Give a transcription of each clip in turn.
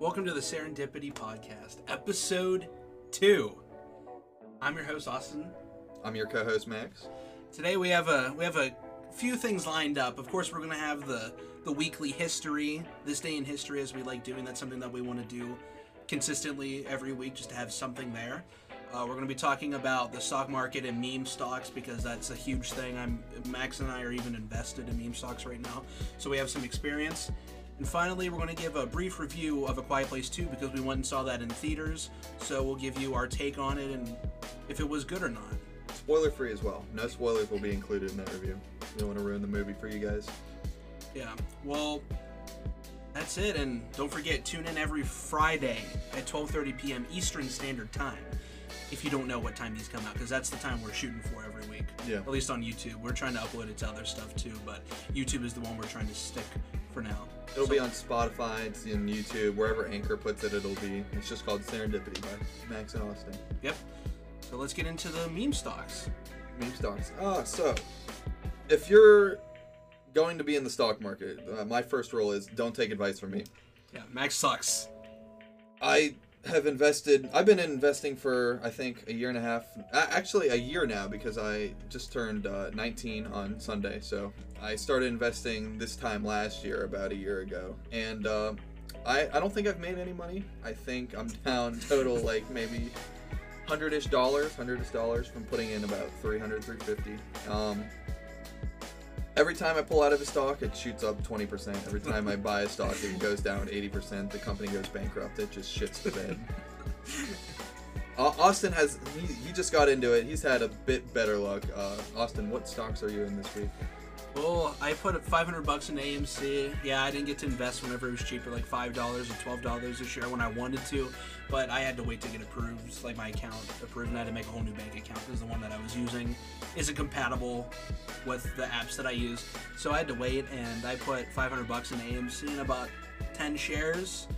Welcome to the Serendipity Podcast, episode two. I'm your host Austin. I'm your co-host Max. Today we have a we have a few things lined up. Of course, we're going to have the the weekly history, this day in history, as we like doing. That's something that we want to do consistently every week, just to have something there. Uh, we're going to be talking about the stock market and meme stocks because that's a huge thing. I'm Max and I are even invested in meme stocks right now, so we have some experience. And finally, we're going to give a brief review of A Quiet Place 2 because we went and saw that in theaters. So we'll give you our take on it and if it was good or not. Spoiler free as well. No spoilers will be included in that review. We don't want to ruin the movie for you guys. Yeah. Well, that's it. And don't forget, tune in every Friday at 12:30 p.m. Eastern Standard Time. If you don't know what time these come out, because that's the time we're shooting for every week. Yeah. At least on YouTube. We're trying to upload it to other stuff too, but YouTube is the one we're trying to stick for now. It'll So- be on Spotify, it's in YouTube, wherever Anchor puts it, it'll be. It's just called Serendipity by Max and Austin. Yep. So let's get into the meme stocks. Meme stocks. Ah, so if you're going to be in the stock market, uh, my first rule is don't take advice from me. Yeah, Max sucks. I have invested. I've been investing for I think a year and a half. Actually, a year now because I just turned uh, 19 on Sunday. So I started investing this time last year, about a year ago, and uh, I I don't think I've made any money. I think I'm down total like maybe hundred-ish dollars, hundred-ish dollars from putting in about 300, 350. Um, Every time I pull out of a stock, it shoots up 20%. Every time I buy a stock, it goes down 80%. The company goes bankrupt. It just shits the bed. Au- Austin has, he, he just got into it. He's had a bit better luck. Uh, Austin, what stocks are you in this week? Well, I put 500 bucks in AMC. Yeah, I didn't get to invest whenever it was cheaper, like five dollars or twelve dollars a share when I wanted to, but I had to wait to get approved, like my account approved, and I had to make a whole new bank account because the one that I was using isn't compatible with the apps that I use. So I had to wait, and I put 500 bucks in AMC and about 10 shares,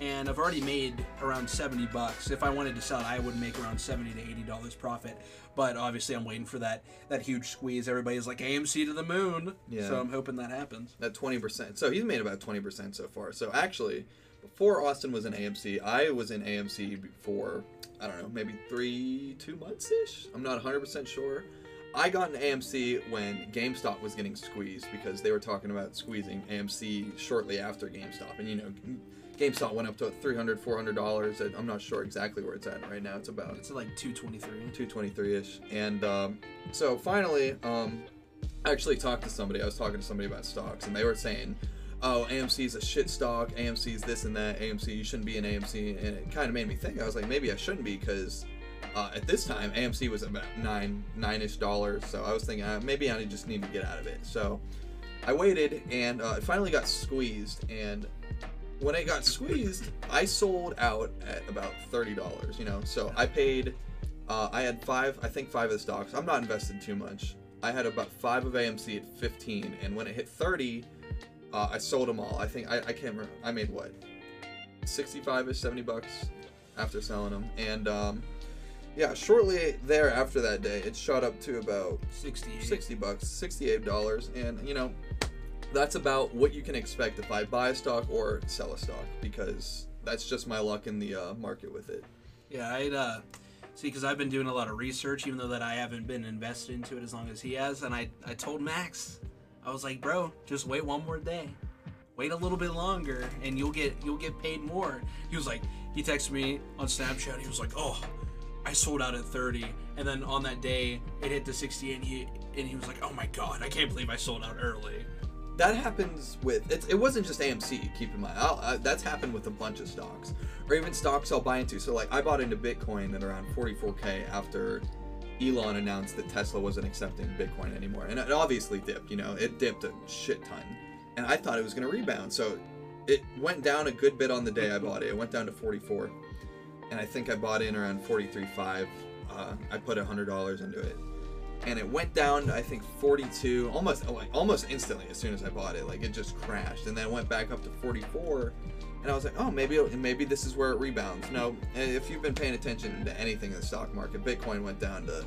and I've already made around 70 bucks. If I wanted to sell it, I would make around 70 to 80 dollars profit. But obviously, I'm waiting for that that huge squeeze. Everybody's like AMC to the moon. Yeah. So I'm hoping that happens. That 20%. So he's made about 20% so far. So actually, before Austin was in AMC, I was in AMC for, I don't know, maybe three, two months ish? I'm not 100% sure. I got an AMC when GameStop was getting squeezed because they were talking about squeezing AMC shortly after GameStop. And you know, GameStop went up to 300 $400. and I'm not sure exactly where it's at right now. It's about It's like 223. 223-ish and um, so finally um, i actually talked to somebody. I was talking to somebody about stocks and they were saying oh amc's a shit stock. Amc's this and that. Amc you shouldn't be in amc and it kind of made me think. I was like maybe i shouldn't be because uh, at this time amc was about nine nine-ish dollars. So i was thinking uh, maybe i just need to get out of it. So i waited and uh, it finally got squeezed and when it got squeezed i sold out at about $30 you know so i paid uh, I had five, I think five of the stocks. I'm not invested too much. I had about five of AMC at 15, and when it hit 30, uh, I sold them all. I think I, I can't remember. I made what, 65 ish, 70 bucks after selling them, and um, yeah, shortly there after that day, it shot up to about 68. 60 bucks, 68 dollars, and you know, that's about what you can expect if I buy a stock or sell a stock because that's just my luck in the uh, market with it. Yeah, I'd uh, see because I've been doing a lot of research, even though that I haven't been invested into it as long as he has. And I, I told Max, I was like, bro, just wait one more day, wait a little bit longer, and you'll get you'll get paid more. He was like, he texted me on Snapchat. He was like, oh, I sold out at 30, and then on that day it hit to 60, and he and he was like, oh my god, I can't believe I sold out early. That happens with it, it wasn't just AMC. Keep in mind, I, that's happened with a bunch of stocks, or even stocks I'll buy into. So like I bought into Bitcoin at around 44k after Elon announced that Tesla wasn't accepting Bitcoin anymore, and it obviously dipped. You know, it dipped a shit ton, and I thought it was going to rebound. So it went down a good bit on the day I bought it. It went down to 44, and I think I bought in around 43.5. Uh, I put a hundred dollars into it and it went down to, I think 42 almost like almost instantly as soon as I bought it. Like it just crashed and then it went back up to 44 and I was like oh maybe maybe this is where it rebounds. No if you've been paying attention to anything in the stock market Bitcoin went down to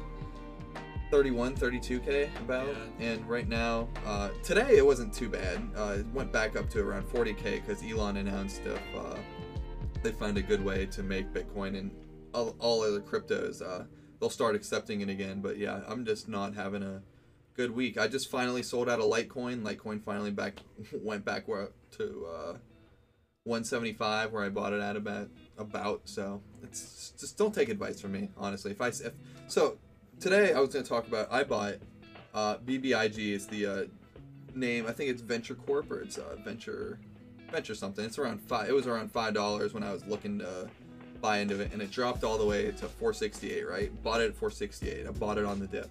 31 32k about. Yeah. and right now uh, today it wasn't too bad. Uh, it went back up to around 40k because Elon announced if uh, they find a good way to make Bitcoin and all, all other cryptos, uh, they'll start accepting it again. But yeah, I'm just not having a good week. I just finally sold out a Litecoin. Litecoin finally back went back where to uh, 175 where I bought it at about about. So it's just don't take advice from me, honestly. If I if so today I was going to talk about I bought uh, BBIG is the uh, name. I think it's Venture Corp or it's uh, Venture Venture something. It's around five. It was around five dollars when I was looking to buy into it, and it dropped all the way to 468. Right, bought it at 468. I bought it on the dip.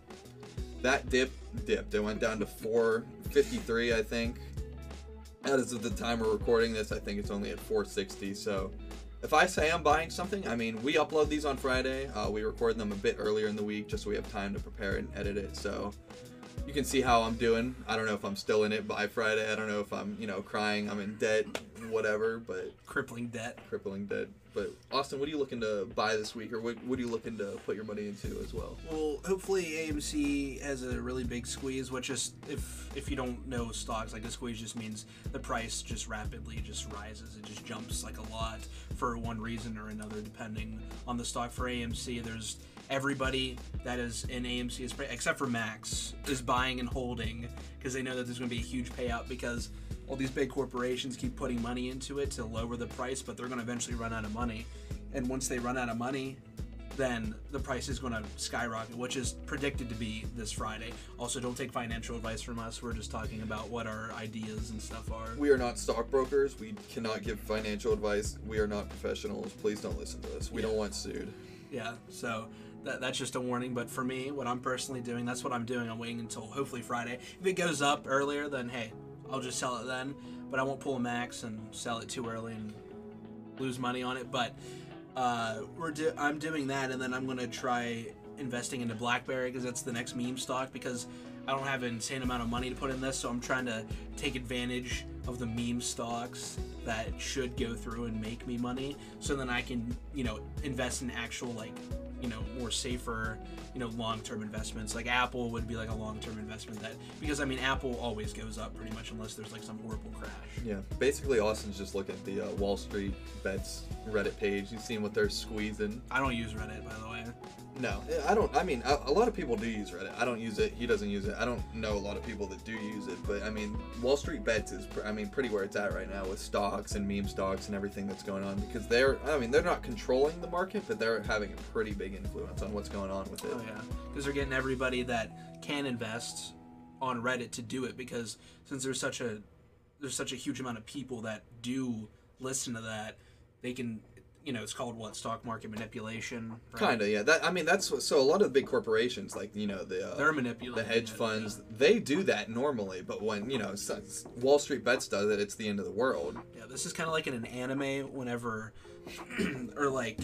That dip dipped. It went down to 453, I think. As of the time we're recording this, I think it's only at 460. So, if I say I'm buying something, I mean we upload these on Friday. Uh, we record them a bit earlier in the week just so we have time to prepare and edit it. So, you can see how I'm doing. I don't know if I'm still in it by Friday. I don't know if I'm, you know, crying, I'm in debt, whatever, but Crippling debt. crippling debt. But Austin, what are you looking to buy this week, or what, what are you looking to put your money into as well? Well, hopefully AMC has a really big squeeze, which is if if you don't know stocks, like a squeeze just means the price just rapidly just rises. It just jumps like a lot for one reason or another, depending on the stock. For AMC, there's everybody that is in AMC is except for Max is buying and holding because they know that there's going to be a huge payout because all these big corporations keep putting money into it to lower the price, but they're going to eventually run out of money. And once they run out of money, then the price is going to skyrocket, which is predicted to be this Friday. Also, don't take financial advice from us. We're just talking about what our ideas and stuff are. We are not stockbrokers. We cannot give financial advice. We are not professionals. Please don't listen to us. We Yeah. don't want sued. Yeah, so that, that's just a warning. But for me, what I'm personally doing, that's what I'm doing. I'm waiting until hopefully Friday. If it goes up earlier, then hey, I'll just sell it then. But I won't pull a max and sell it too early and lose money on it. But uh, we're do- I'm doing that, and then I'm gonna try investing into BlackBerry because that's the next meme stock. Because I don't have an insane amount of money to put in this, so I'm trying to take advantage of the meme stocks that should go through and make me money. So then I can, you know, invest in actual like, you know, more safer, you know, long-term investments. Like Apple would be like a long-term investment that because I mean Apple always goes up pretty much unless there's like some horrible crash. Yeah. Basically, Austin's just looking at the uh, Wall Street bets Reddit page. You've seen what they're squeezing. I don't use Reddit by the way. No, I don't. I mean, a, a lot of people do use Reddit. I don't use it. He doesn't use it. I don't know a lot of people that do use it. But I mean, Wall Street Bets is, I mean, pretty where it's at right now with stocks and meme stocks and everything that's going on because they're, I mean, they're not controlling the market, but they're having a pretty big influence on what's going on with it. Oh yeah, because they're getting everybody that can invest on Reddit to do it because since there's such a there's such a huge amount of people that do listen to that, they can you know it's called what stock market manipulation. right? Kinda, yeah. That I mean, that's what- so a lot of the big corporations, like you know the uh, They're manipulating the hedge it, funds, yeah. they do that normally. But when you know Wall Street Bets does it, it's the end of the world. Yeah, this is kind of like in an anime whenever, or like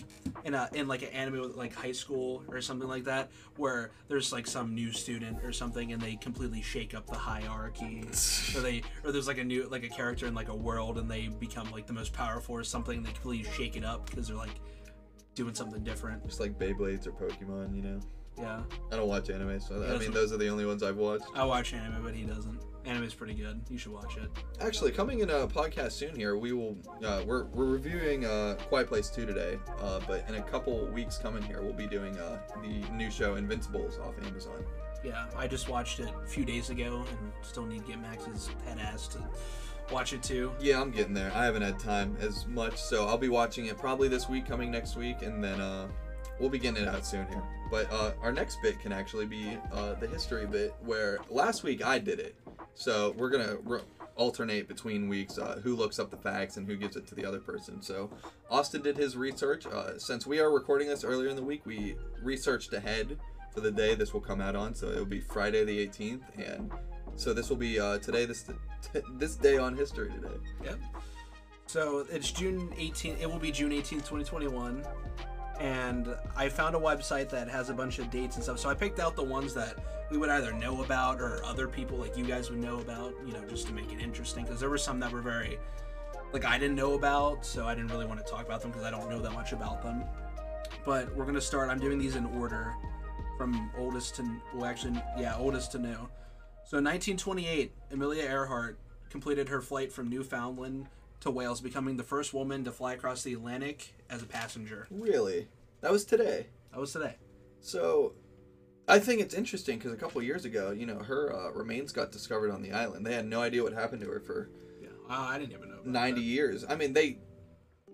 in a in like an anime with like high school or something like that, where there's like some new student or something and they completely shake up the hierarchy, or they or there's like a new like a character in like a world and they become like the most powerful or something. And they completely shake it up because they're like doing something different. Just like Beyblades or Pokemon, you know. Yeah, I don't watch anime, so I mean those are the only ones I've watched. I watch anime, but he doesn't. Anime's pretty good. You should watch it. Actually, coming in a podcast soon here, we will uh, we're we're reviewing uh, Quiet Place Two today, uh, but in a couple weeks coming here, we'll be doing uh, the new show Invincibles off Amazon. Yeah, I just watched it a few days ago and still need to get Max's head ass to watch it too. Yeah, I'm getting there. I haven't had time as much, so I'll be watching it probably this week, coming next week, and then uh, we'll be getting it out soon here. But uh, our next bit can actually be uh, the history bit, where last week I did it. So we're gonna re- alternate between weeks uh, who looks up the facts and who gives it to the other person. So Austin did his research. Uh, since we are recording this earlier in the week, we researched ahead for the day this will come out on. So it'll be Friday the 18th, and so this will be uh, today. This this day on history today. Yep. So it's June 18th. It will be June 18th, 2021. And I found a website that has a bunch of dates and stuff. So I picked out the ones that we would either know about or other people like you guys would know about, you know, just to make it interesting. Because there were some that were very, like, I didn't know about. So I didn't really want to talk about them because I don't know that much about them. But we're going to start. I'm doing these in order from oldest to, well, actually, yeah, oldest to new. So in 1928, Amelia Earhart completed her flight from Newfoundland to Wales, becoming the first woman to fly across the Atlantic as a passenger. Really? That was today. That was today. So, I think it's interesting because a couple years ago, you know, her uh, remains got discovered on the island. They had no idea what happened to her for Yeah, uh, I didn't even know. 90 that. years. I mean, they.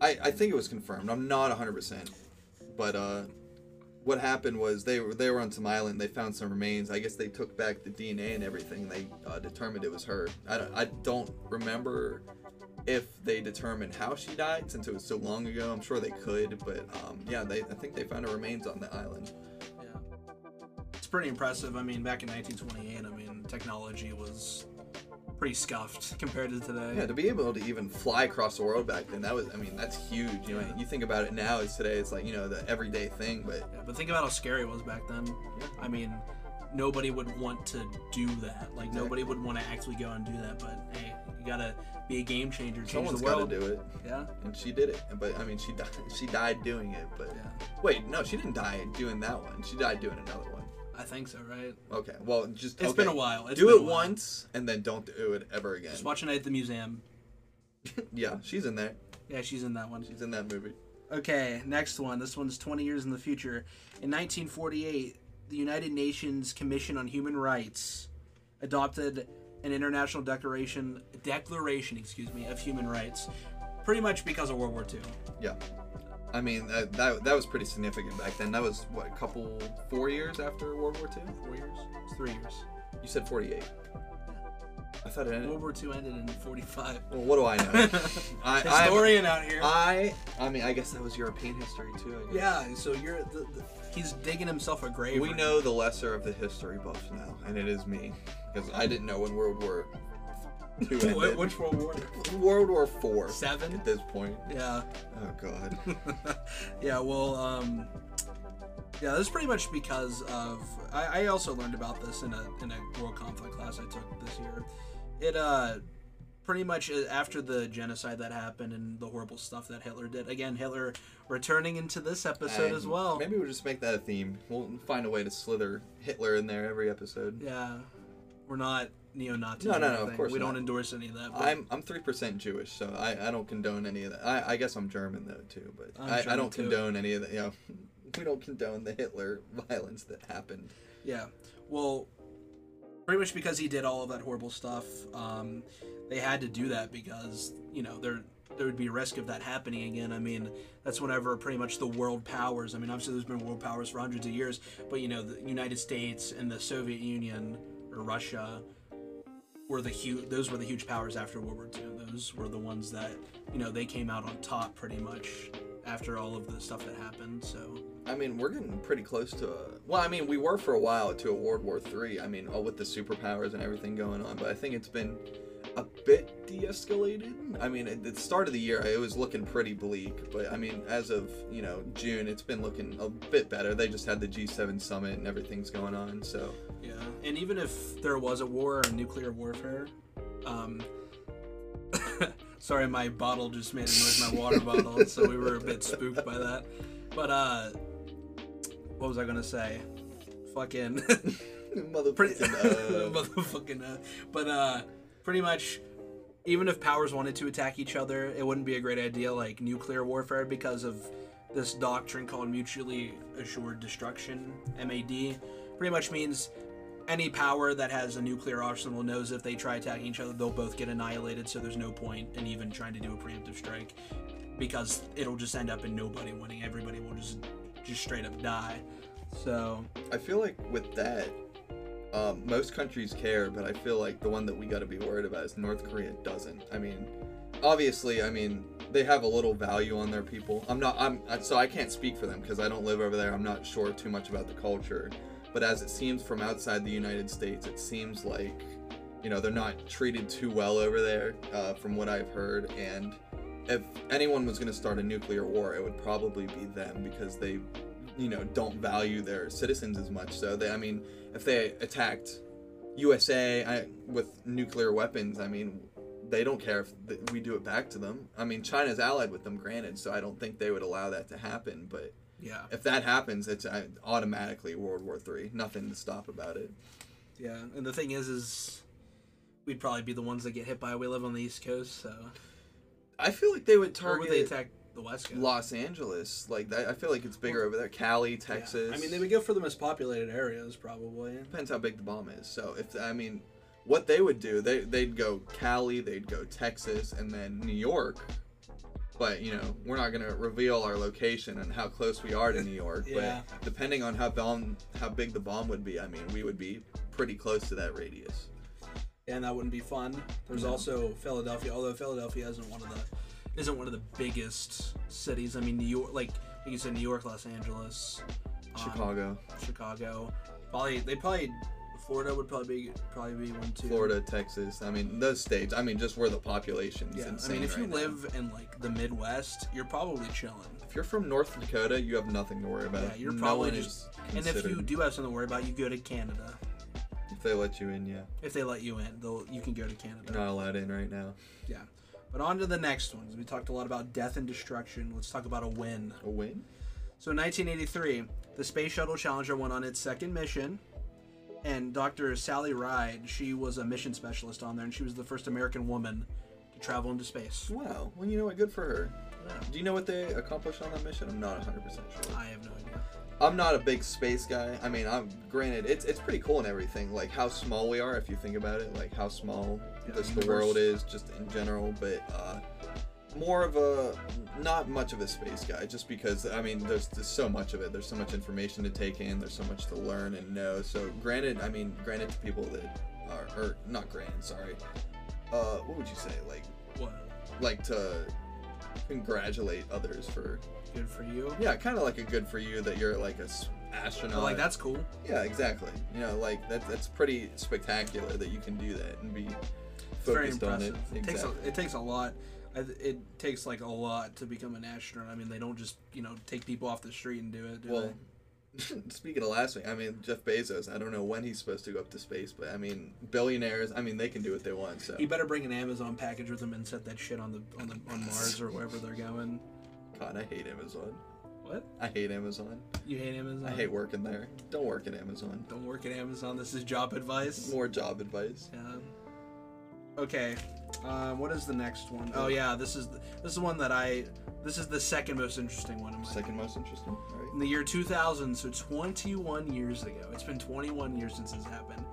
I, I think it was confirmed. I'm not 100%. But uh, what happened was they were they were on some island. They found some remains. I guess they took back the DNA and everything. And they uh, determined it was her. I don't, I don't remember if they determined how she died since it was so long ago. I'm sure they could, but um, yeah, they I think they found her remains on the island. Pretty impressive. I mean, back in 1928, I mean, technology was pretty scuffed compared to today. Yeah, to be able to even fly across the world back then, that was I mean that's huge. You know, you think about it now as today, it's like you know the everyday thing, but Yeah, but think about how scary it was back then. Yeah. I mean, nobody would want to do that. Like Exactly. nobody would want to actually go and do that. But hey, you gotta be a game changer, change someone's the got to do it. Yeah, and she did it. But I mean, she died. She died doing it. But yeah. wait, no, she didn't die doing that one. She died doing another one. I think so, right? Okay, well, just It's okay. been a while. It's do been it a while. once and then don't do it ever again. Just watch a night at the museum. yeah, she's in there. Yeah, she's in that one. She's in that movie. Okay, next one. This one's 20 years in the future. In 1948, the United Nations Commission on Human Rights adopted an international declaration declaration, excuse me, of human rights, pretty much because of World War II. Yeah. I mean, that, that, that was pretty significant back then. That was, what, a couple, four years after World War II? Four years? It's three years. You said 48. I thought it ended. World War II ended in 45. Well, what do I know? I, I, Historian out here. I, I mean, I guess that was European history too. I guess. yeah, so you're the, the, he's digging himself a grave. We right know the lesser of the history buffs now, and it is me, because I didn't know when World War Which World War? World War Four Seven? at this point. Yeah. Oh God. yeah, well, um, yeah, this is pretty much because of. I, I also learned about this in a in a world conflict class I took this year. It uh, pretty much uh, after the genocide that happened and the horrible stuff that Hitler did. Again, Hitler returning into this episode as well. Maybe we'll just make that a theme. We'll find a way to slither Hitler in there every episode. Yeah, we're not neo Nazis. No, no, no, of course We don't endorse any of that. but- I'm I'm three percent Jewish, so I, I don't condone any of that. I, I guess I'm German though too, but I, I don't too. condone any of that. You know, we don't condone the Hitler violence that happened. Yeah. Well, pretty much because he did all of that horrible stuff, um, they had to do that because you know there there would be a risk of that happening again. I mean, that's whenever pretty much the world powers. I mean, obviously there's been world powers for hundreds of years, but you know the United States and the Soviet Union or Russia were the huge. Those were the huge powers after World War II. Those were the ones that you know they came out on top pretty much after all of the stuff that happened. So I mean, we're getting pretty close to a. Well, I mean, we were for a while to a World War Three. I mean, all with the superpowers and everything going on, but I think it's been a bit de-escalated. I mean, at the start of the year, it was looking pretty bleak, but I mean, as of you know June, it's been looking a bit better. They just had the G7 summit and everything's going on, so Yeah, and even if there was a war or nuclear warfare, um, sorry, my bottle just made a noise, my water bottle, so we were a bit spooked by that. But uh, what was I gonna say? Fucking pretty, motherfucking. Uh, motherfucking. Uh, but uh, pretty much, even if powers wanted to attack each other, it wouldn't be a great idea like nuclear warfare because of this doctrine called mutually assured destruction (MAD). Pretty much means any power that has a nuclear arsenal knows if they try attacking each other, they'll both get annihilated. So there's no point in even trying to do a preemptive strike because it'll just end up in nobody winning. Everybody will just just straight up die. So I feel like with that, um, most countries care, but I feel like the one that we got to be worried about is North Korea doesn't. I mean, obviously, I mean they have a little value on their people. I'm not. I'm so I can't speak for them because I don't live over there. I'm not sure too much about the culture, but as it seems from outside the United States, it seems like you know they're not treated too well over there, uh, from what I've heard. And if anyone was going to start a nuclear war, it would probably be them because they you know don't value their citizens as much so they i mean if they attacked usa I, with nuclear weapons i mean they don't care if we do it back to them i mean china's allied with them granted so i don't think they would allow that to happen but yeah, if that happens it's uh, automatically world war three nothing to stop about it yeah. And the thing is, is we'd probably be the ones that get hit by. it. We live on the East Coast, so I feel like they would Or target would they attack the West Coast? Los Angeles. Like that, I feel like it's bigger over there. Cali, Yeah. Texas. I mean, they would go for the most populated areas, probably. depends how big the bomb is. So if I mean, what they would do, they they'd go Cali, they'd go Texas, and then New York. But you know, we're not gonna reveal our location and how close we are to New York. Yeah. But depending on how bomb, how big the bomb would be, I mean, we would be pretty close to that radius. and that wouldn't be fun. There's No. also Philadelphia, although Philadelphia isn't one of the isn't one of the biggest cities. I mean, New York, like like you said, New York, Los Angeles, um, Chicago, Chicago, probably they probably Florida would probably be probably be one too. Florida, Texas. I mean, those states. I mean, just where the population's Yeah, I mean, if you right now. live in like the Midwest, you're probably chilling. if you're from North Dakota, you have nothing to worry about. Yeah, you're No probably just. And if you do have something to worry about, you go to Canada. if they let you in, yeah, If they let you in, they'll you can go to Canada. you're not allowed in right now. Yeah. But on to the next ones. We talked a lot about death and destruction. Let's talk about a win. A win? So in 1983, the Space Shuttle Challenger went on its second mission, and Dr. Sally Ride, she was a mission specialist on there, and she was the first American woman to travel into space. Wow. Well, you know what? Good for her. Yeah. Do you know what they accomplished on that mission? I'm not 100% sure. I have no idea. I'm not a big space guy. I mean, I'm granted it's it's pretty cool and everything. Like how small we are, if you think about it, like how small Yeah, this, the the world is, just in general. But uh, more of a not much of a space guy, just because I mean, there's there's so much of it. There's so much information to take in. There's so much to learn and know. So granted, I mean, granted to people that are or not granted, sorry. Uh, what would you say? Like What? like to congratulate others for Good for you. yeah, kind of like a good for you that you're like a astronaut. Like that's cool. Yeah, exactly. You know, like that, that's pretty spectacular that you can do that and be focused on it. impressive. It takes a, it takes a lot. It takes like a lot to become an astronaut. I mean, they don't just you know take people off the street and do it. Do well, speaking of last week, I mean Jeff Bezos. I don't know when he's supposed to go up to space, but I mean billionaires. I mean they can do what they want. So? He better bring an Amazon package with him and set that shit on the on the on Mars or wherever they're going. God, I hate Amazon. What? I hate Amazon. You hate Amazon? I hate working there. Don't work at Amazon. Don't work at Amazon. This is job advice. More job advice. Yeah. Okay. Um, what is the next one? Oh yeah, this is the, this is one that I. This is the second most interesting one in my. Second most interesting. All right. In the year 2000, so 21 years ago, it's been 21 years since this happened.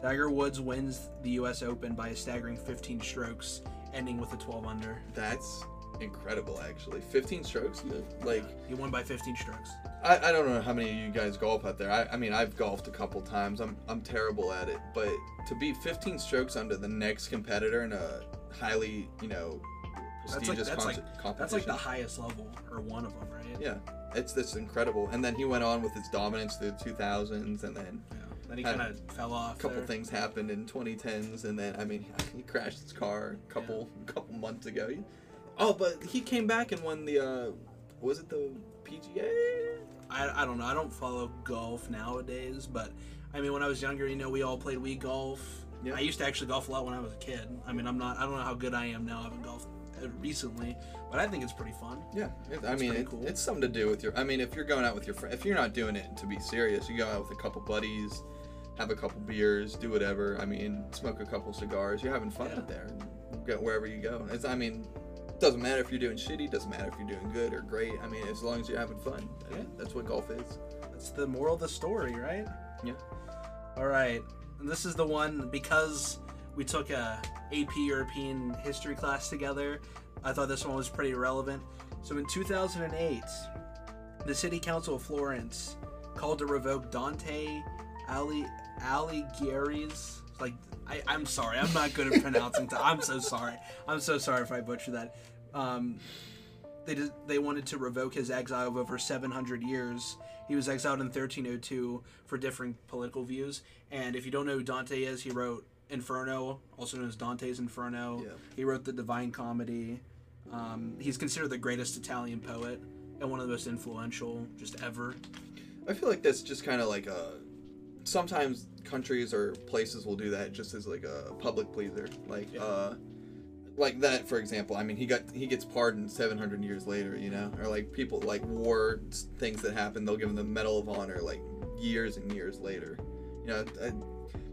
Tiger Woods wins the U.S. Open by a staggering 15 strokes, ending with a 12 under. That's incredible, actually. 15 strokes. Like He won by 15 strokes. I, I don't know how many of you guys golf out there. I, I mean, I've golfed a couple times. I'm I'm terrible at it, but to be 15 strokes under the next competitor in a highly, you know, That's like prestigious that's like competition. that's like the highest level or one of them, right? yeah, it's this incredible. And then he went on with his dominance through the 2000s, and then Yeah. Then he kind of fell off. a couple there. things happened in 2010s, and then I mean, he crashed his car a couple couple months ago. He- oh, but he came back and won the uh, was it the PGA? I, I don't know. I don't follow golf nowadays, but I mean, when I was younger, you know, we all played Wii golf. Yeah. I used to actually golf a lot when I was a kid. I mean, I'm not. I don't know how good I am now. I haven't golfed uh, recently, but I think it's pretty fun. Yeah, it, I mean, it, cool. it's something to do with your. I mean, if you're going out with your friend, if you're not doing it to be serious, you go out with a couple buddies, have a couple beers, do whatever. I mean, smoke a couple cigars. You're having fun Yeah. out there. And get wherever you go. It's. I mean, doesn't matter if you're doing shitty. Doesn't matter if you're doing good or great. I mean, as long as you're having fun. Yeah. That's what golf is. That's the moral of the story, right? Yeah. All right. And this is the one because we took a AP European history class together. I thought this one was pretty relevant. So in 2008, the City Council of Florence called to revoke Dante Ali Alighieri's like I, I'm sorry, I'm not good at pronouncing. I'm so sorry. I'm so sorry if I butcher that. Um, they did, they wanted to revoke his exile of over 700 years. He was exiled in 1302 for differing political views. And if you don't know who Dante is, he wrote Inferno, also known as Dante's Inferno. Yeah. He wrote the Divine Comedy. Um, he's considered the greatest Italian poet and one of the most influential just ever. I feel like that's just kind of like a. Sometimes countries or places will do that just as like a public pleaser, like Yeah. uh, like that for example. I mean, he got he gets pardoned 700 years later, you know, or like people like war things that happen, they'll give him the Medal of Honor like years and years later. You know, I,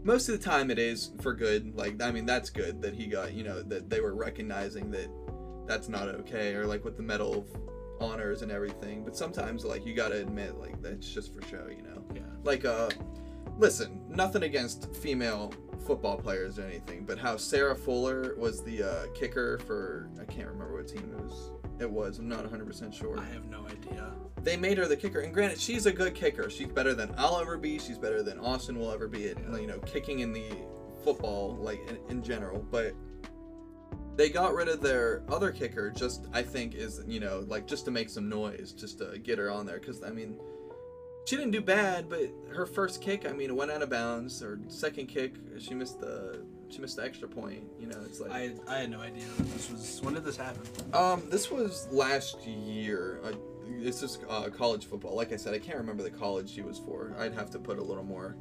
most of the time it is for good. Like I mean, that's good that he got. You know, that they were recognizing that that's not okay, or like with the Medal of Honors and everything. But sometimes like you gotta admit like that's just for show, you know. Yeah. Like uh, listen, nothing against female football players or anything, but how Sarah Fuller was the uh, kicker for I can't remember what team it was. It was. I'm not 100% sure. I have no idea. They made her the kicker, and granted, she's a good kicker. She's better than I'll ever be. She's better than Austin will ever be at you know kicking in the football like in, in general. But they got rid of their other kicker. Just I think is you know like just to make some noise, just to get her on there. Because I mean, she didn't do bad, but her first kick, I mean, it went out of bounds. Her second kick, she missed the she missed the extra point. You know, it's like I I had no idea this was. When did this happen? um, this was last year. Uh, it's just uh, college football. Like I said, I can't remember the college she was for. I'd have to put a little more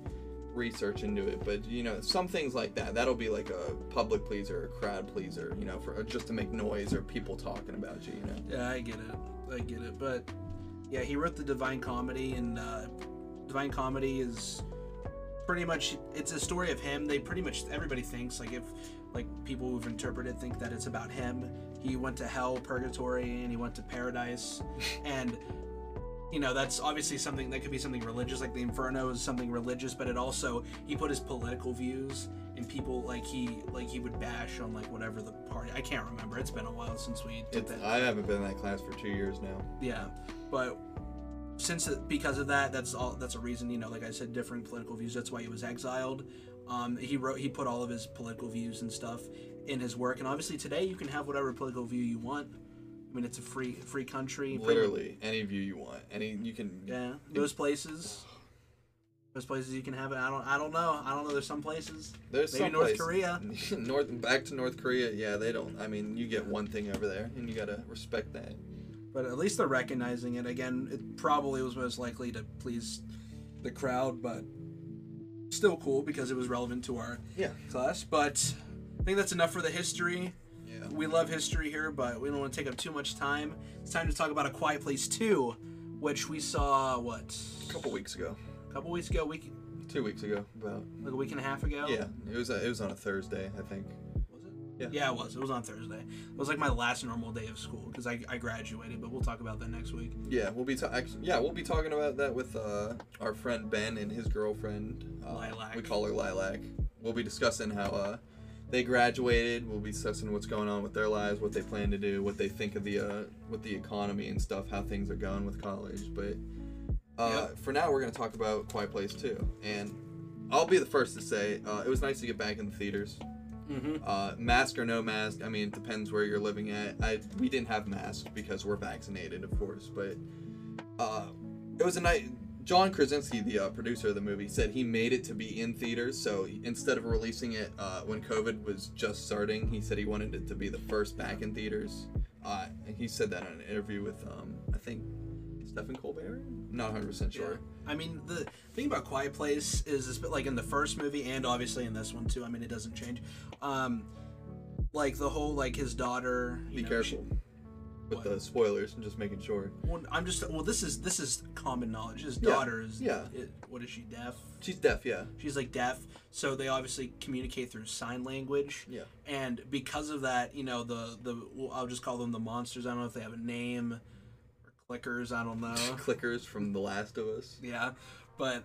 research into it. But you know, some things like that. That'll be like a public pleaser, a crowd pleaser. You know, for just to make noise or people talking about you. You know. Yeah, I get it. I get it. But yeah, he wrote the Divine Comedy, and uh, Divine Comedy is pretty much it's a story of him. They pretty much everybody thinks like if like people who've interpreted think that it's about him. He went to hell, purgatory, and he went to paradise, and you know that's obviously something that could be something religious like the inferno is something religious but it also he put his political views and people like he like he would bash on like whatever the party i can't remember it's been a while since we did It's, that I haven't been in that class for two years now. yeah, but since because of that, that's all. That's a reason. You know, like I said, different political views. That's why he was exiled. Um, he wrote. He put all of his political views and stuff in his work. And obviously, today you can have whatever political view you want. I mean, it's a free free country. Literally, any view you want, any you can. Yeah, most places. Most places you can have it. I don't. I don't know. I don't know. There's some places. There's Maybe some North Korea. North back to North Korea. Yeah, they don't. I mean, you get one thing over there, and you gotta respect that. But at least they're recognizing it again it probably was most likely to please the crowd but still cool because it was relevant to our Yeah. class but i think that's enough for the history Yeah. we love history here but we don't want to take up too much time it's time to talk about a quiet place 2 which we saw what A couple weeks ago, a couple weeks ago week two weeks ago, about. like a week and a half ago Yeah, it was. it was on a Thursday, I think. Yeah. yeah it was it was on thursday it was like my last normal day of school because I, I graduated but we'll talk about that next week Yeah, we'll be ta- actually, yeah we'll be talking about that with uh, our friend Ben and his girlfriend. Uh, Lilac. We call her Lilac. We'll be discussing how uh, they graduated. We'll be discussing what's going on with their lives, what they plan to do, what they think of the uh, with the economy and stuff, how things are going with college. But uh, for now, we're gonna talk about Quiet Place too, and I'll be the first to say uh, it was nice to get back in the theaters. Mm-hmm Uh, mask or no mask, I mean, it depends where you're living at. I we didn't have masks because we're vaccinated, of course, but uh, it was a night. John Krasinski, the uh, producer of the movie, said he made it to be in theaters. So instead of releasing it uh, when COVID was just starting, he said he wanted it to be the first back in theaters. Uh, and he said that in an interview with, um, I think, Stephen Colbert. Not 100 percent sure. Yeah. I mean, the thing about Quiet Place is, it's like in the first movie and obviously in this one too. I mean, it doesn't change. Um, like the whole like his daughter. Be know, careful with What? the spoilers. I'm just making sure. Well, I'm just well. This is this is common knowledge. His Yeah, daughter is. yeah. it- what is she deaf? She's deaf, yeah. She's like deaf, so they obviously communicate through sign language. Yeah. And because of that, you know, the the I'll just call them the monsters. I don't know if they have a name clickers. I don't know. Clickers from The Last of Us. Yeah, but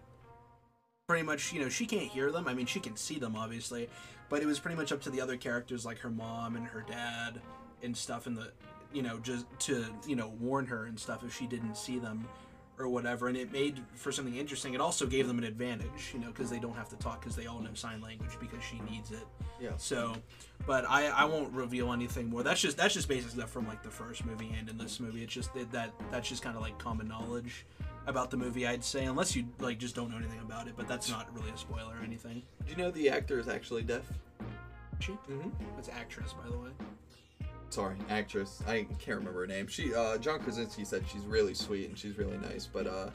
pretty much, you know, she can't hear them. I mean, she can see them, obviously, but it was pretty much up to the other characters, like her mom and her dad and stuff, in the, you know, just to, you know, warn her and stuff if she didn't see them or whatever. And it made for something interesting. It also gave them an advantage, you know, because they don't have to talk because they all know sign language because she needs it. Yeah. So, but I I won't reveal anything more. That's just that's just basic stuff from like the first movie and in this movie. It's just that, that that's just kind of like common knowledge about the movie. I'd say unless you like just don't know anything about it, but that's not really a spoiler or anything. Do you know the actor is actually deaf? She, Mm-hmm. that's actress by the way. Sorry, actress. I can't remember her name. She, uh, John Krasinski said she's really sweet and she's really nice, but uh,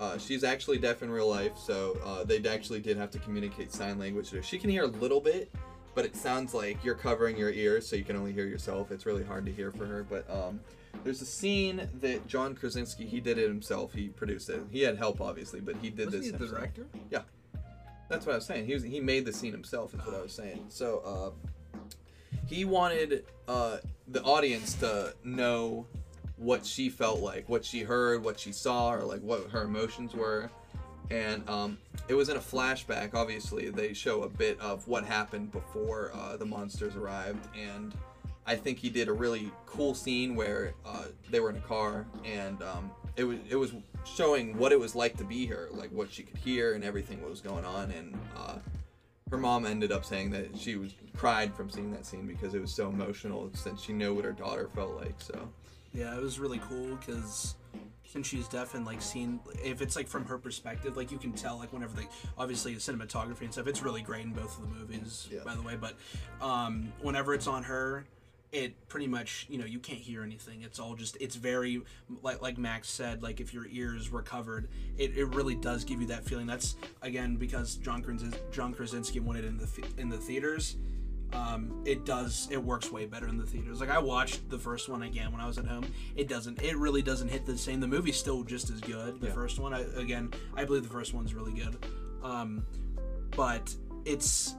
uh, she's actually deaf in real life, so uh, they actually did have to communicate sign language to her. She can hear a little bit, but it sounds like you're covering your ears, so you can only hear yourself. It's really hard to hear for her. But um, there's a scene that John Krasinski he did it himself. He produced it. He had help, obviously, but he did this. himself. That's what I was saying. He was he made the scene himself. Is what I was saying. So uh, he wanted uh, the audience to know what she felt like, what she heard, what she saw, or like what her emotions were. And um, it was in a flashback. Obviously, they show a bit of what happened before uh, the monsters arrived, and I think he did a really cool scene where uh, they were in a car, and um, it was it was showing what it was like to be her, like what she could hear and everything what was going on. And uh, her mom ended up saying that she was cried from seeing that scene because it was so emotional since she knew what her daughter felt like. So Yeah, it was really cool because since she's deaf and like seen if it's like from her perspective, like you can tell like whenever they obviously the cinematography and stuff, it's really great in both of the movies, Yeah. by the way. But um, whenever it's on her, it pretty much you know you can't hear anything. It's all just it's very like like Max said, like if your ears were covered, it, it really does give you that feeling. That's again because John Krasinski, John Krasinski wanted it in the th- in the theaters um, it does it works way better in the theaters like i watched the first one again when i was at home it doesn't it really doesn't hit the same the movie's still just as good the Yeah. first one I, again i believe the first one's really good um, but it's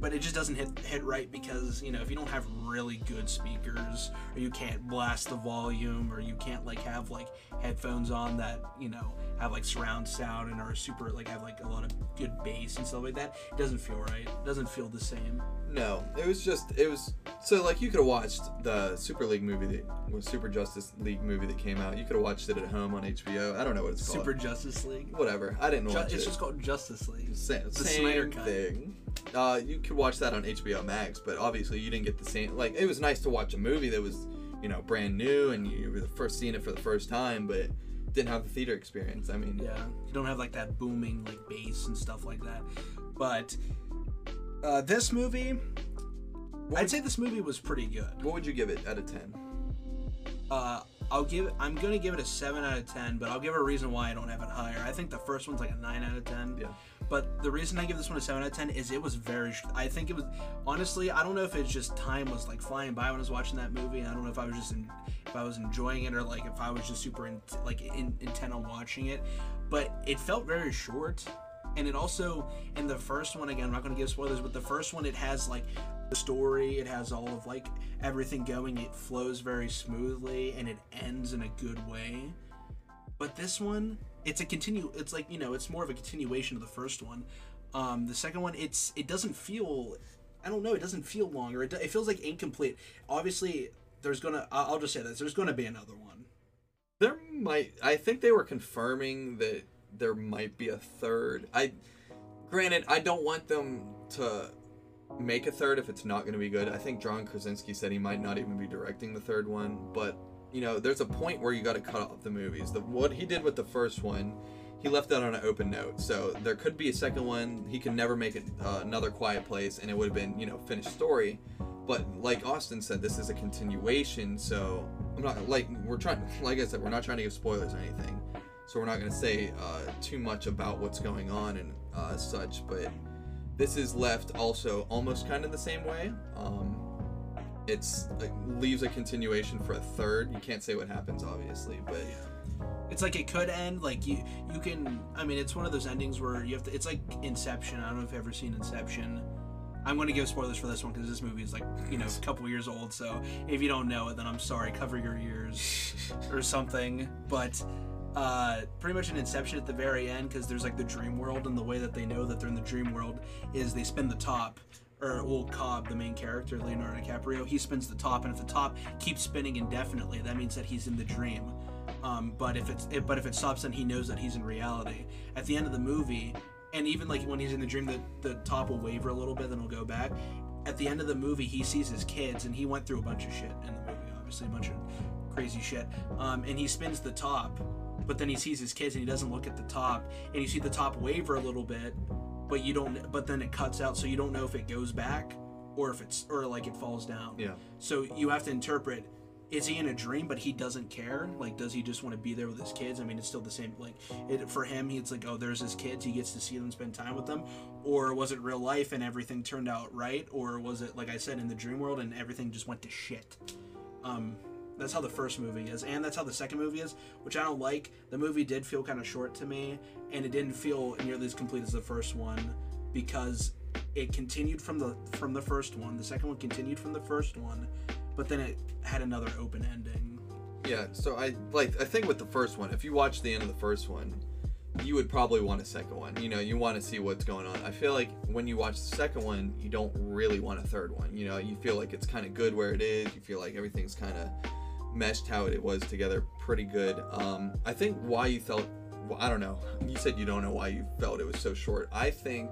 but it just doesn't hit hit right because you know if you don't have really good speakers or you can't blast the volume or you can't like have like headphones on that you know have like surround sound and are super like have like a lot of good bass and stuff like that it doesn't feel right it doesn't feel the same no, it was just it was so like you could have watched the Super League movie that was Super Justice League movie that came out. You could have watched it at home on HBO. I don't know what it's called super justice league Whatever. I didn't Ju- watch it's it. just called justice league Same, the same thing. Uh, you could watch that on HBO Max, but obviously you didn't get the same. Like it was nice to watch a movie that was, you know, brand new and you were the first seeing it for the first time, but didn't have the theater experience. I mean, Yeah, you don't have like that booming like bass and stuff like that. But uh, this movie, I'd say this movie was pretty good. what would you give it out of ten? Uh, I'll give. I'm gonna give it a seven out of ten, but I'll give a reason why I don't have it higher. I think the first one's like a nine out of ten. Yeah. But the reason I give this one a seven out of ten is it was very. I think it was honestly. I don't know if it's just time was like flying by when I was watching that movie. I don't know if I was just in, if I was enjoying it or like if I was just super in, like in, intent on watching it. But it felt very short, and it also in the first one again. I'm not going to give spoilers, but the first one it has like the story. It has all of like everything going. It flows very smoothly, and it ends in a good way. But this one, it's a continue. It's like you know, it's more of a continuation of the first one. Um, the second one, it's it doesn't feel. I don't know. It doesn't feel longer. It, it feels like incomplete. Obviously, there's gonna. I'll just say this. There's gonna be another one. There might. I think they were confirming that there might be a third. I, granted, I don't want them to make a third if it's not going to be good. I think John Krasinski said he might not even be directing the third one, but you know, there's a point where you got to cut off the movies. The what he did with the first one, he left that on an open note. So there could be a second one. He could never make it uh, another Quiet Place, and it would have been you know finished story. But like Austin said, this is a continuation. So I'm not like we're trying. Like I said, we're not trying to give spoilers or anything. So we're not going to say uh, too much about what's going on and uh, such. But this is left also almost kind of the same way. Um, it's like leaves a continuation for a third. You can't say what happens, obviously, but It's like it could end like you. You can. I mean, it's one of those endings where you have to. It's like Inception. I don't know if you've ever seen Inception. I'm going to give spoilers for this one because this movie is like you know a couple years old. So if you don't know it, then I'm sorry. Cover your ears or something. But uh, pretty much an Inception at the very end because there's like the dream world and the way that they know that they're in the dream world is they spin the top. Or well, Cobb, the main character, Leonardo DiCaprio, he spins the top, and if the top keeps spinning indefinitely, that means that he's in the dream. Um, but if it's it, but if it stops, then he knows that he's in reality. At the end of the movie, and even like when he's in the dream, the the top will waver a little bit, then it'll go back. At the end of the movie, he sees his kids, and he went through a bunch of shit in the movie, obviously a bunch of crazy shit. Um, and he spins the top, but then he sees his kids, and he doesn't look at the top, and you see the top waver a little bit, but you don't. But then it cuts out, so you don't know if it goes back or if it's or like it falls down. yeah. So you have to interpret is he in a dream but he doesn't care? Like does he just want to be there with his kids? I mean it's still the same like it for him he's like oh there's his kids he gets to see them spend time with them or was it real life and everything turned out right or was it like I said in the dream world and everything just went to shit? Um that's how the first movie is and that's how the second movie is which i don't like the movie did feel kind of short to me and it didn't feel nearly as complete as the first one because it continued from the from the first one. The second one continued from the first one, but then it had another open ending. Yeah, so I like I think with the first one, if you watch the end of the first one, you would probably want a second one. You know, you want to see what's going on. I feel like when you watch the second one, you don't really want a third one. You know, you feel like it's kind of good where it is. You feel like everything's kind of meshed how it was together pretty good. Um, I think why you felt, well, I don't know. You said you don't know why you felt it was so short. I think,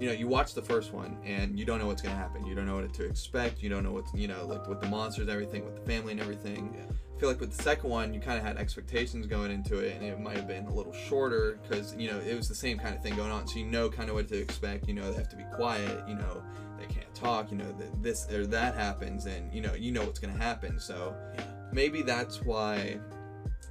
you know, you watch the first one and you don't know what's gonna happen. You don't know what to expect. You don't know what's, you know, like with the monsters, and everything, with the family and everything. Yeah. I feel like with the second one, you kind of had expectations going into it, and it might have been a little shorter because you know it was the same kind of thing going on. So you know kind of what to expect. You know they have to be quiet. You know talk. You know that this or that happens, and you know you know what's gonna happen. So Yeah. maybe that's why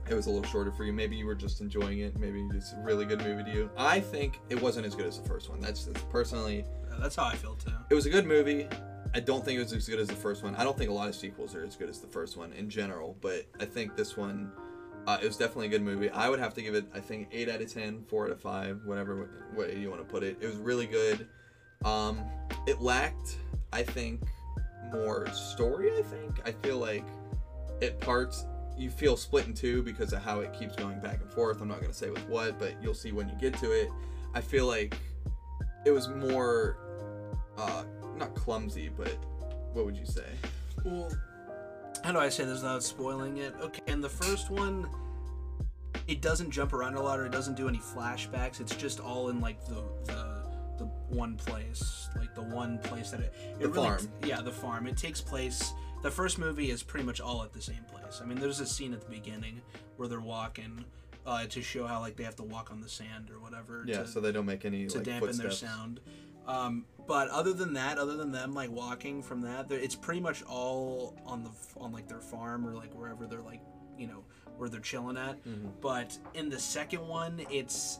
it was a little shorter for you. Maybe you were just enjoying it. Maybe it's a really good movie to you. I think it wasn't as good as the first one. That's just personally, Uh, That's how I feel too. it was a good movie. I don't think it was as good as the first one. I don't think a lot of sequels are as good as the first one in general, but I think this one, uh, it was definitely a good movie. I would have to give it, I think, 8 out of 10, 4 out of 5, whatever way you want to put it. It was really good. Um, it lacked, I think, more story, I think. I feel like it parts, you feel split in two because of how it keeps going back and forth. I'm not to say with what, but you'll see when you get to it. I feel like it was more uh not clumsy but what would you say Well, how do I say this without spoiling it? Okay, and the first one, it doesn't jump around a lot or it doesn't do any flashbacks. It's just all in like the, the one place, like the one place that it. it The really- farm. Yeah, the farm. It takes place. The first movie is pretty much all at the same place. I mean, there's a scene at the beginning where they're walking. Uh, to show how like they have to walk on the sand or whatever. yeah to, so they don't make any to like dampen their sound. Um, but other than that, other than them like walking from that, it's pretty much all on the on like their farm or like wherever they're like you know where they're chilling at. Mhm. But in the second one, it's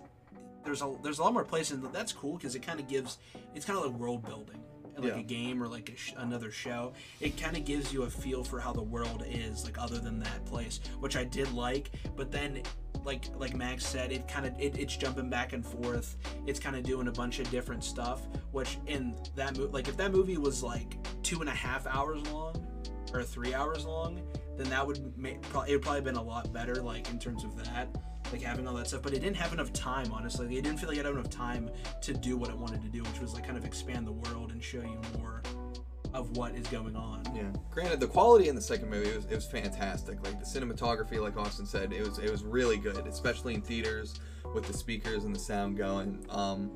there's a there's a lot more places. and That's cool because it kind of gives it's kind of like world building. Like Yeah. a game or like a sh- another show, it kind of gives you a feel for how the world is, like other than that place, which I did like. But then like like Max said, it kind of it, it's jumping back and forth. It's kind of doing a bunch of different stuff. Which in that movie, like if that movie was like two and a half hours long or three hours long, then that would make it would probably been a lot better. Like in terms of that, like having all that stuff. But it didn't have enough time. Honestly, it didn't feel like I had enough time to do what it wanted to do, which was like kind of expand the world and show you more of what is going on. yeah granted the quality in the second movie was it was fantastic like the cinematography like austin said it was it was really good especially in theaters with the speakers and the sound going um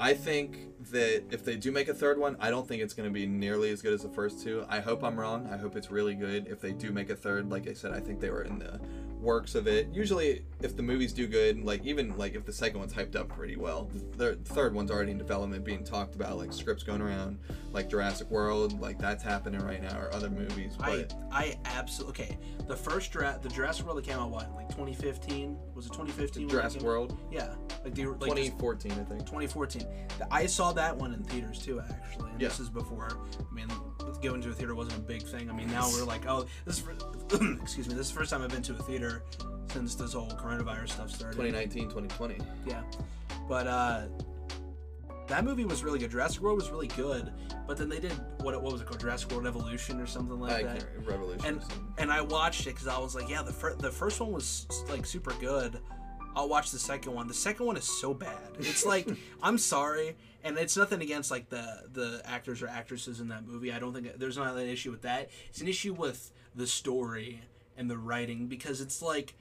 I think that if they do make a third one, I don't think it's going to be nearly as good as the first two. I hope I'm wrong. I hope it's really good. If they do make a third, like I said, I think they were in the works of it. Usually, if the movies do good, like even like if the second one's hyped up pretty well, the third one's already in development, being talked about, like scripts going around, like Jurassic World, like that's happening right now, or other movies. I But I absolutely okay. The first Jura- the Jurassic World that came out what like 2015 was it 2015? Jurassic? World, Yeah, like the like just 2014, I think. 2014. I saw that one in theaters too, actually. And Yeah. This is before. I mean, going to a theater wasn't a big thing. I mean, now we're like, oh, this is excuse me, this is the first time I've been to a theater since this whole coronavirus stuff started. 2019, 2020. Yeah, but uh, that movie was really good. Jurassic World was really good, but then they did what what was it called, Jurassic World Evolution or something like I that. Revolution. And and I watched it because I was like, yeah, the fir- the first one was like super good. I'll watch the second one. The second one is so bad. It's like I'm sorry, and it's nothing against like the the actors or actresses in that movie. I don't think there's not an issue with that. It's an issue with the story and the writing because it's like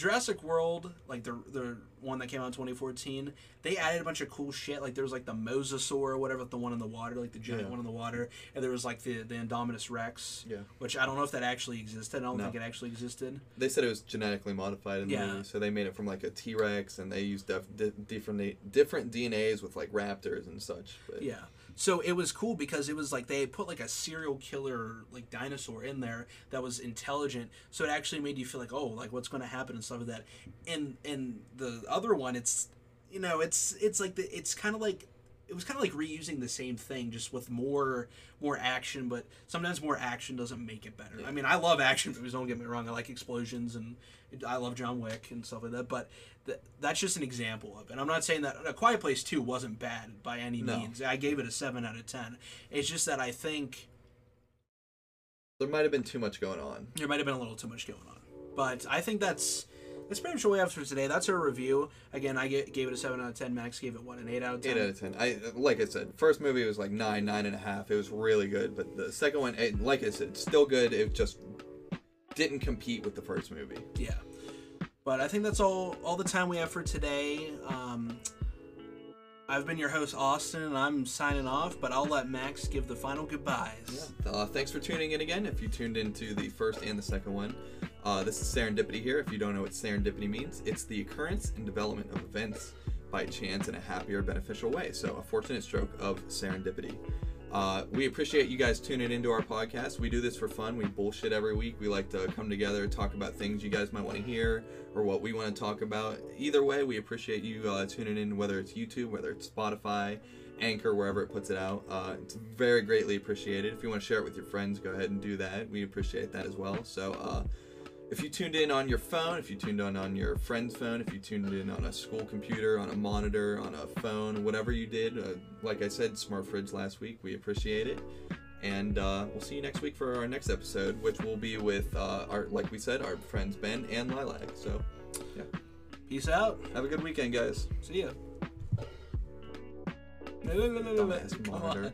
Jurassic World, like the the one that came out in 2014, they added a bunch of cool shit. Like there was like the Mosasaur or whatever, the one in the water, like the giant Yeah. one in the water, and there was like the the Indominus Rex, Yeah. which I don't know if that actually existed. I don't No. think it actually existed. They said it was genetically modified in the movie, so they made it from like a T Rex, and they used def- di- different different DNAs with like raptors and such. But Yeah. So it was cool because it was like they put like a serial killer like dinosaur in there that was intelligent. So it actually made you feel like, oh, like what's going to happen and stuff like that. And and the other one, it's you know, it's it's like the it's kind of like it was kind of like reusing the same thing just with more more action but sometimes more action doesn't make it better i mean i love action movies don't get me wrong i like explosions and i love john wick and stuff like that but th- that's just an example of it i'm not saying that a quiet place 2 wasn't bad by any No. means i gave it a 7 out of 10 it's just that i think There might have been too much going on. there might have been a little too much going on. But I think that's that's pretty much what we have for today. That's our review. Again, I get, gave it a seven out of ten. Max gave it what an eight out of ten. Eight out of ten. I like I said, first movie was like nine, nine and a half. It was really good, but the second one, like I said, still good. It just didn't compete with the first movie. Yeah. But I think that's all all the time we have for today. Um, I've been your host Austin, and I'm signing off. But I'll let Max give the final goodbyes. Uh, thanks for tuning in again. If you tuned into the first and the second one, uh, this is serendipity here. If you don't know what serendipity means, it's the occurrence and development of events by chance in a happy or beneficial way. So, a fortunate stroke of serendipity. Uh, we appreciate you guys tuning into our podcast. We do this for fun. We bullshit every week. We like to come together, talk about things you guys might want to hear or what we want to talk about. Either way, we appreciate you uh, tuning in, whether it's YouTube, whether it's Spotify, Anchor, wherever it puts it out. Uh, it's very greatly appreciated. If you want to share it with your friends, go ahead and do that. We appreciate that as well. So, uh, if you tuned in on your phone, if you tuned in on your friend's phone, if you tuned in on a school computer, on a monitor, on a phone, whatever you did, uh, like I said, Smart Fridge last week, we appreciate it. And uh, we'll see you next week for our next episode, which will be with uh, our, like we said, our friends Ben and Lilac. So, yeah, Peace out. have a good weekend, guys. See ya. Dumbass monitor.